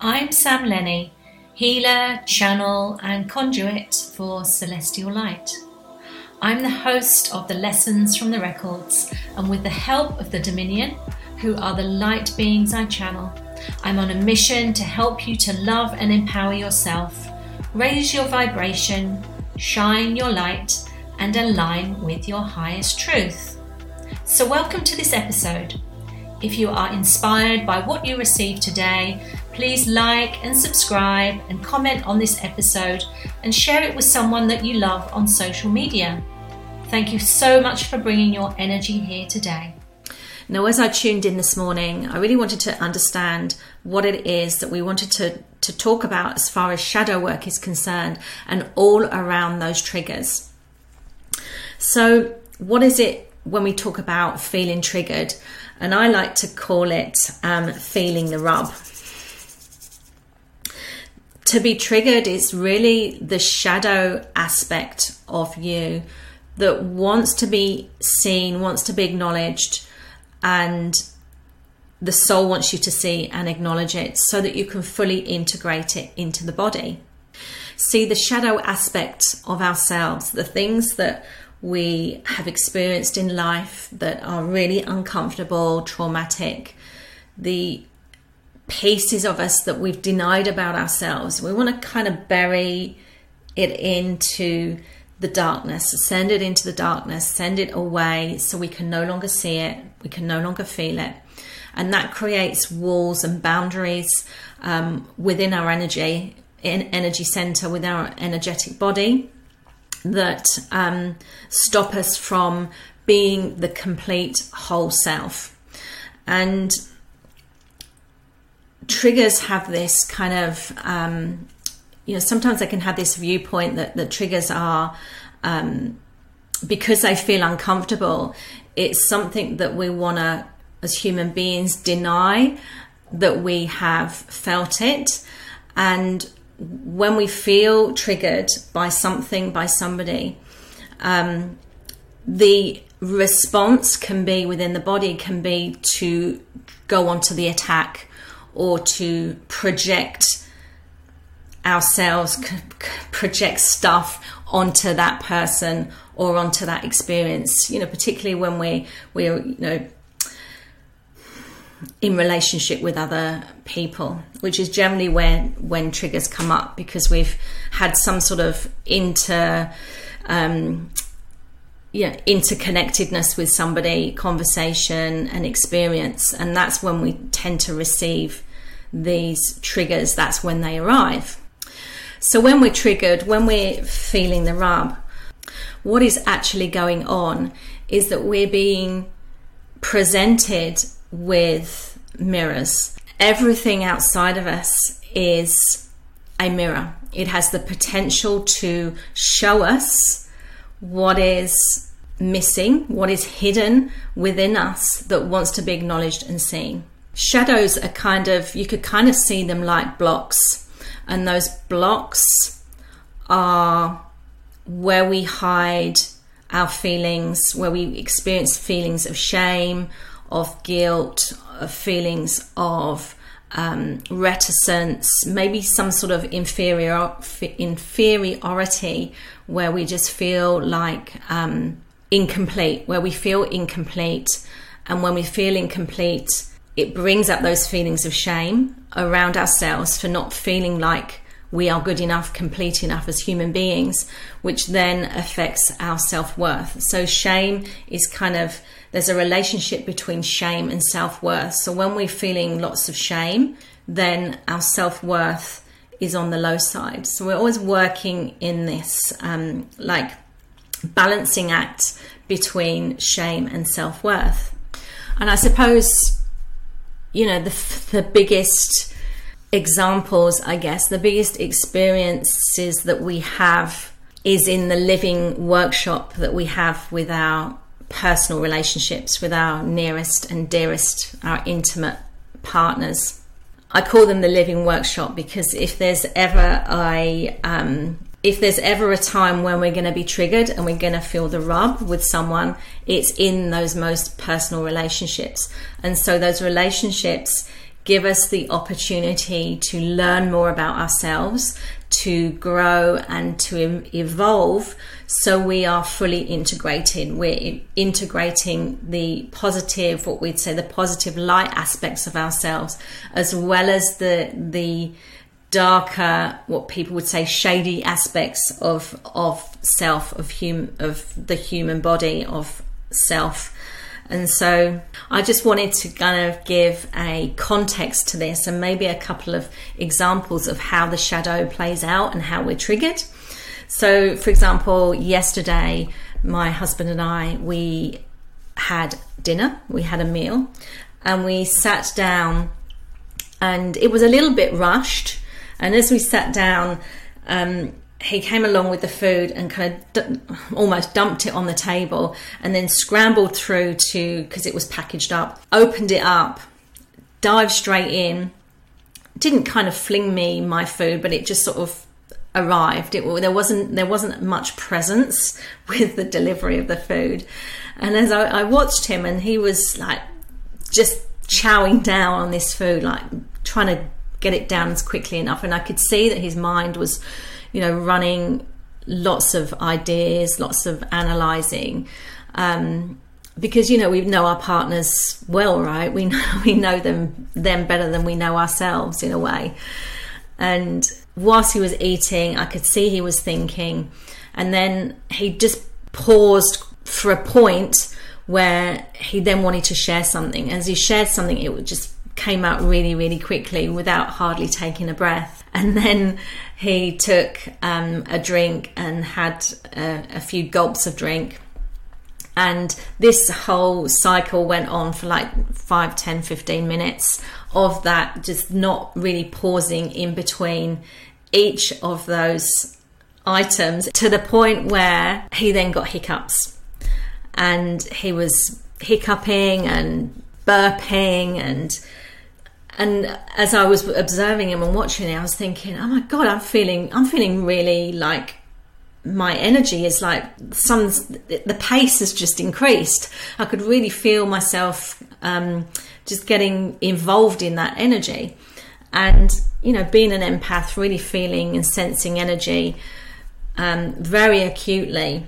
I'm Sam Lenny, healer, channel, and conduit for celestial light. I'm the host of the Lessons from the Records, and with the help of the Dominion, who are the light beings I channel, I'm on a mission to help you to love and empower yourself, raise your vibration, shine your light, and align with your highest truth. So, welcome to this episode. If you are inspired by what you received today, please like and subscribe and comment on this episode and share it with someone that you love on social media. Thank you so much for bringing your energy here today. Now, as I tuned in this morning, I really wanted to understand what it is that we wanted to, to talk about as far as shadow work is concerned and all around those triggers. So, what is it when we talk about feeling triggered? And I like to call it um, feeling the rub. To be triggered is really the shadow aspect of you that wants to be seen, wants to be acknowledged, and the soul wants you to see and acknowledge it so that you can fully integrate it into the body. See the shadow aspect of ourselves, the things that we have experienced in life that are really uncomfortable, traumatic, the pieces of us that we've denied about ourselves. We want to kind of bury it into the darkness, send it into the darkness, send it away so we can no longer see it, we can no longer feel it. And that creates walls and boundaries um, within our energy, in energy center, within our energetic body that um, stop us from being the complete whole self. And triggers have this kind of, um, you know, sometimes I can have this viewpoint that the triggers are um, because they feel uncomfortable. It's something that we want to, as human beings, deny that we have felt it. And when we feel triggered by something, by somebody, um, the response can be within the body can be to go onto the attack or to project ourselves, project stuff onto that person or onto that experience. You know, particularly when we we're you know in relationship with other people, which is generally when when triggers come up because we've had some sort of inter um, yeah interconnectedness with somebody, conversation and experience, and that's when we tend to receive these triggers. That's when they arrive. So when we're triggered, when we're feeling the rub, what is actually going on is that we're being presented with mirrors. Everything outside of us is a mirror. It has the potential to show us what is missing, what is hidden within us that wants to be acknowledged and seen. Shadows are kind of, you could kind of see them like blocks, and those blocks are where we hide our feelings, where we experience feelings of shame of guilt, of feelings of um, reticence, maybe some sort of inferior inferiority, where we just feel like um, incomplete, where we feel incomplete, and when we feel incomplete, it brings up those feelings of shame around ourselves for not feeling like we are good enough, complete enough as human beings, which then affects our self worth. So, shame is kind of there's a relationship between shame and self worth. So when we're feeling lots of shame, then our self worth is on the low side. So we're always working in this um, like balancing act between shame and self worth. And I suppose, you know, the, the biggest examples, I guess, the biggest experiences that we have is in the living workshop that we have with our personal relationships with our nearest and dearest, our intimate partners. I call them the living workshop because if there's ever a um, if there's ever a time when we're going to be triggered and we're going to feel the rub with someone, it's in those most personal relationships. And so those relationships give us the opportunity to learn more about ourselves, to grow and to evolve so we are fully integrated. We're integrating the positive, what we'd say, the positive light aspects of ourselves, as well as the, the, darker what people would say shady aspects of of self of hum of the human body of self and so I just wanted to kind of give a context to this and maybe a couple of examples of how the shadow plays out and how we're triggered. So, for example, yesterday, my husband and I, we had dinner, we had a meal, and we sat down, and it was a little bit rushed. And as we sat down, um, he came along with the food and kind of d- almost dumped it on the table and then scrambled through to because it was packaged up opened it up dived straight in. Didn't kind of fling me my food but it just sort of arrived. It there wasn't there wasn't much presence with the delivery of the food. And as I, I watched him and he was like just chowing down on this food like trying to get it down as quickly enough and i could see that his mind was you know, running lots of ideas, lots of analysing. Um, because you know we know our partners well, right? We know we know them them better than we know ourselves in a way. And whilst he was eating, I could see he was thinking, and then he just paused for a point where he then wanted to share something. As he shared something, it would just came out really, really quickly without hardly taking a breath. And then he took um, a drink and had a, a few gulps of drink and this whole cycle went on for like 5 10 15 minutes of that just not really pausing in between each of those items to the point where he then got hiccups and he was hiccuping and burping and and as I was observing him and watching it, I was thinking, "Oh my god, I'm feeling, I'm feeling really like my energy is like some the pace has just increased. I could really feel myself um, just getting involved in that energy, and you know, being an empath, really feeling and sensing energy um, very acutely."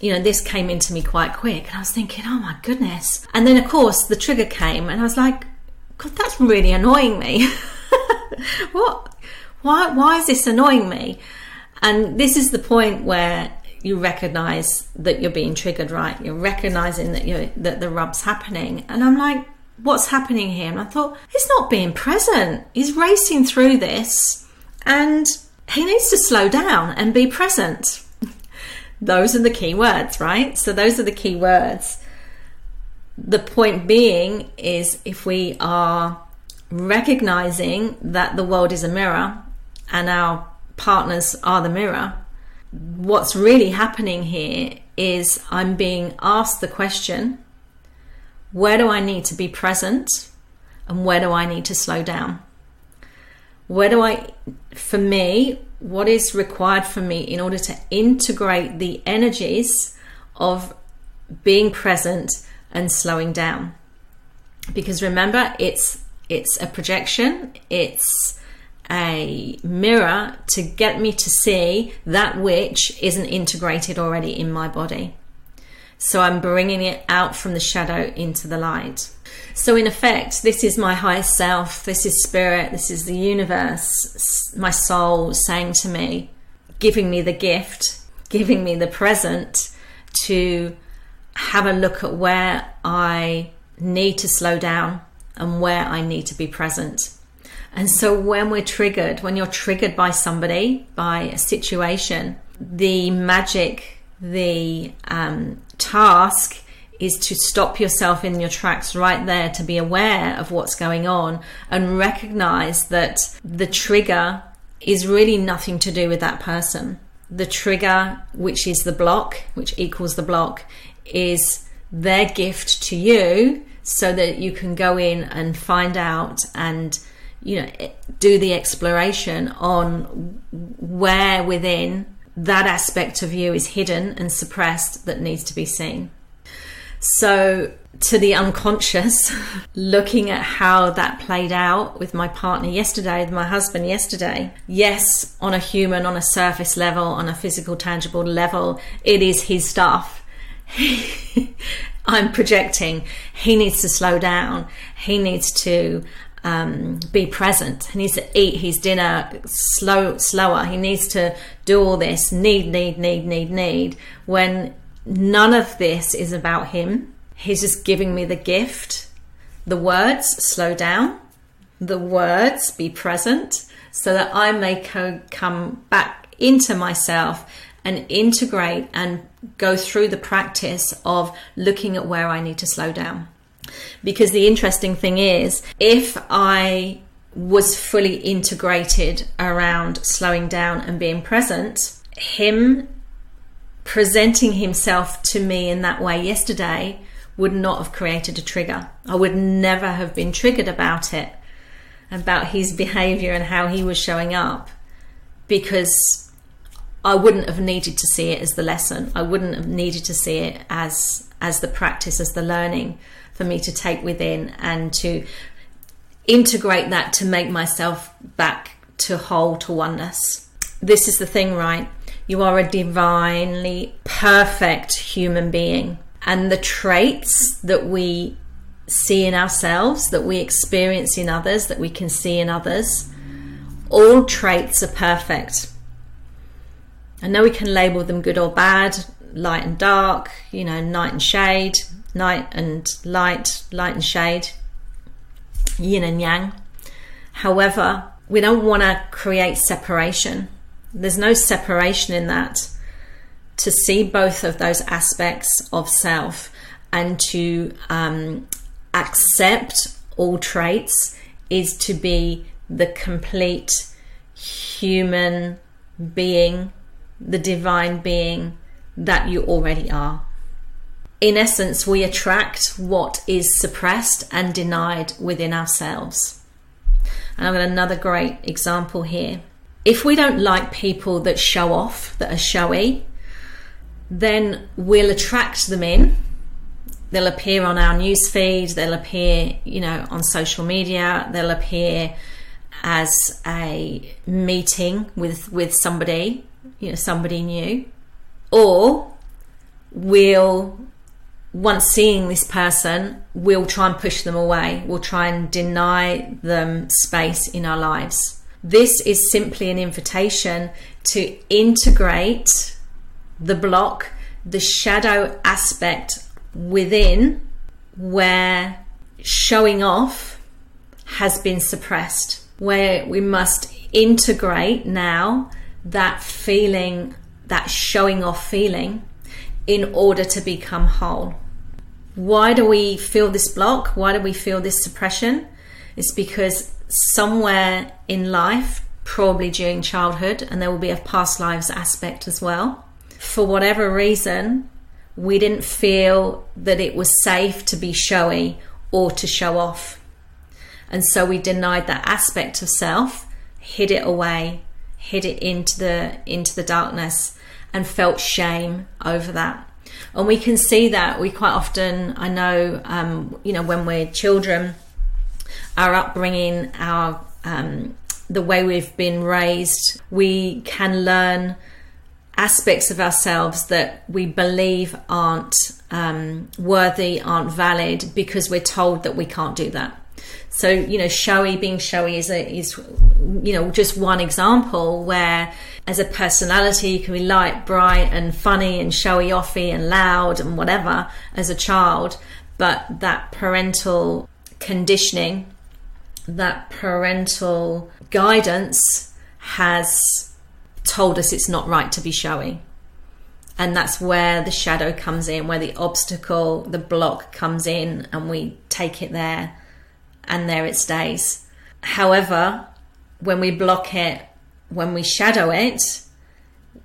you know, this came into me quite quick. And I was thinking, oh my goodness. And then, of course, the trigger came, and I was like, God, that's really annoying me. what? Why? Why is this annoying me? And this is the point where you recognize that you're being triggered, right? You're recognizing that you that the rub's happening, and I'm like, what's happening here? And I thought, he's not being present. He's racing through this, and he needs to slow down and be present. those are the key words, right? So those are the key words the point being is if we are recognizing that the world is a mirror and our partners are the mirror, what's really happening here is I'm being asked the question where do I need to be present and where do I need to slow down? Where do I, for me, what is required for me in order to integrate the energies of being present and slowing down. Because remember, it's it's a projection, it's a mirror to get me to see that which isn't integrated already in my body. So I'm bringing it out from the shadow into the light. So, in effect, this is my highest self, this is spirit, this is the universe, my soul saying to me, giving me the gift, giving me the present to have a look at where I need to slow down and where I need to be present. And so when we're triggered, when you're triggered by somebody, by a situation, the magic, the um, task is to stop yourself in your tracks right there to be aware of what's going on and recognize that the trigger is really nothing to do with that person. The trigger, which is the block, which equals the block, is their gift to you so that you can go in and find out and you know do the exploration on where within that aspect of you is hidden and suppressed that needs to be seen So, to the unconscious, looking at how that played out with my partner yesterday, with my husband yesterday, yes, on a human, on a surface level, on a physical, tangible level, it is his stuff. I'm projecting. He needs to slow down. He needs to um, be present. He needs to eat his dinner slow, slower. He needs to do all this need, need, need, need, need. When none of this is about him, he's just giving me the gift. The words slow down. The words be present, so that I may co- come back into myself and integrate and go through the practice of looking at where I need to slow down. Because the interesting thing is, if I was fully integrated around slowing down and being present, him presenting himself to me in that way yesterday would not have created a trigger. I would never have been triggered about it, about his behavior and how he was showing up, because I wouldn't have needed to see it as the lesson. I wouldn't have needed to see it as as the practice, as the learning for me to take within and to integrate that to make myself back to whole, to oneness. This is the thing, right? You are a divinely perfect human being. And the traits that we see in ourselves, that we experience in others, that we can see in others, all traits are perfect. I know we can label them good or bad, light and dark, you know, night and shade, night and light, light and shade, yin and yang. However, we don't want to create separation. There's no separation in that. To see both of those aspects of self and to um, accept all traits is to be the complete human being, the divine being that you already are in essence, we attract what is suppressed and denied within ourselves. And I've got another great example here. If we don't like people that show off, that are showy, then we'll attract them in. They'll appear on our newsfeed, they'll appear, you know, on social media, they'll appear as a meeting with with somebody, you know, somebody new. Or we'll once seeing this person, we'll try and push them away. We'll try and deny them space in our lives. This is simply an invitation to integrate the block, the shadow aspect within where showing off has been suppressed, where we must integrate now that feeling, that showing off feeling, in order to become whole. Why do we feel this block? Why do we feel this suppression? It's because somewhere in life, probably during childhood, and there will be a past lives aspect as well, for whatever reason, we didn't feel that it was safe to be showy or to show off. And so we denied that aspect of self, hid it away, hid it into the into the darkness and felt shame over that. And we can see that. We quite often i know um, you know when we're children our upbringing our um, the way we've been raised we can learn aspects of ourselves that we believe aren't um, worthy aren't valid because we're told that we can't do that so you know showy being showy is a, is you know just one example where as a personality, you can be light, bright, and funny, and showy offy, and loud, and whatever as a child. But that parental conditioning, that parental guidance has told us it's not right to be showy. And that's where the shadow comes in, where the obstacle, the block comes in, and we take it there, and there it stays. However, when we block it when we shadow it,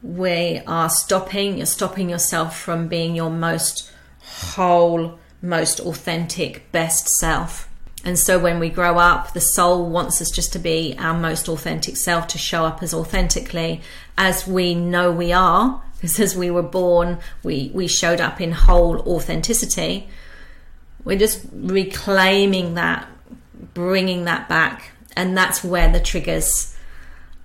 we are stopping, you're stopping yourself from being your most whole, most authentic, best self. And so when we grow up, the soul wants us just to be our most authentic self, to show up as authentically as we know we are Because as we were born, we, we showed up in whole authenticity. We're just reclaiming that, bringing that back. And that's where the triggers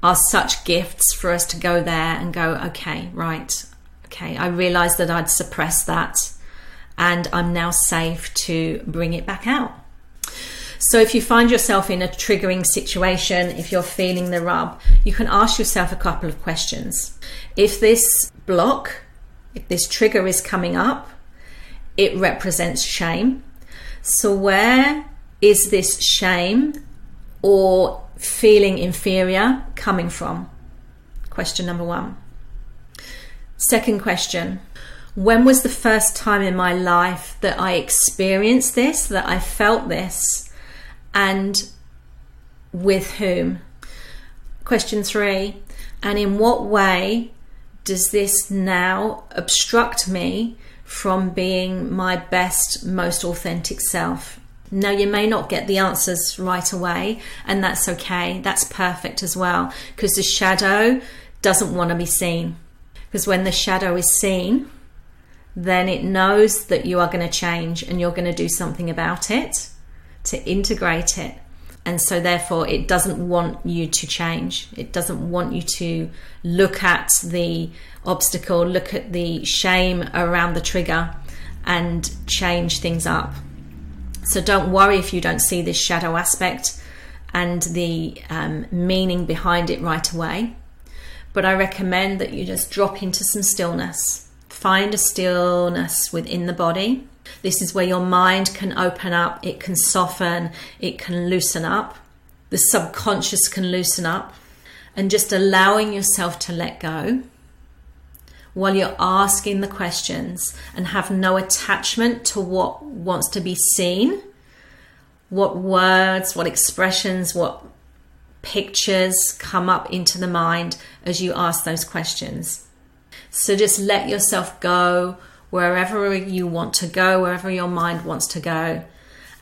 are such gifts for us to go there and go, okay, right, okay, I realized that I'd suppressed that and I'm now safe to bring it back out. So, if you find yourself in a triggering situation, if you're feeling the rub, you can ask yourself a couple of questions. If this block, if this trigger is coming up, it represents shame. So, where is this shame or feeling inferior coming from? Question number one. Second question When was the first time in my life that I experienced this, that I felt this, and with whom? Question three And in what way does this now obstruct me from being my best, most authentic self? Now, you may not get the answers right away, and that's okay. That's perfect as well, because the shadow doesn't want to be seen. Because when the shadow is seen, then it knows that you are going to change and you're going to do something about it to integrate it. And so, therefore, it doesn't want you to change. It doesn't want you to look at the obstacle, look at the shame around the trigger, and change things up. So don't worry if you don't see this shadow aspect and the um, meaning behind it right away. But I recommend that you just drop into some stillness. Find a stillness within the body. This is where your mind can open up, it can soften, it can loosen up. The subconscious can loosen up. And just allowing yourself to let go while you're asking the questions and have no attachment to what wants to be seen, what words, what expressions, what pictures come up into the mind as you ask those questions. So just let yourself go wherever you want to go, wherever your mind wants to go,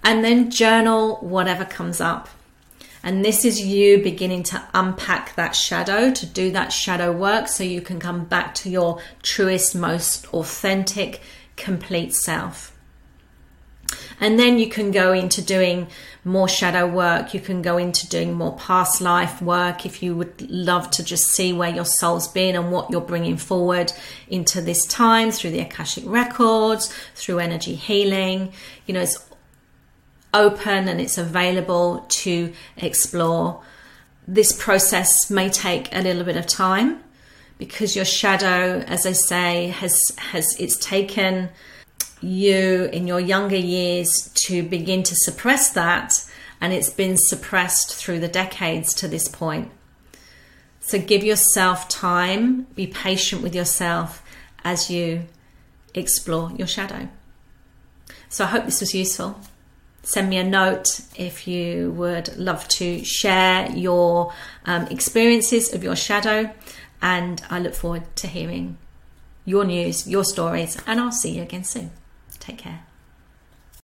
and then journal whatever comes up. And this is you beginning to unpack that shadow, to do that shadow work so you can come back to your truest, most authentic, complete self. And then you can go into doing more shadow work. You can go into doing more past life work if you would love to just see where your soul's been and what you're bringing forward into this time through the Akashic records, through energy healing. You know, it's open and it's available to explore. This process may take a little bit of time because your shadow, as I say, has has it's taken you in your younger years to begin to suppress that and it's been suppressed through the decades to this point. So give yourself time, be patient with yourself as you explore your shadow. So I hope this was useful send me a note if you would love to share your um, experiences of your shadow. And I look forward to hearing your news, your stories, and I'll see you again soon. Take care.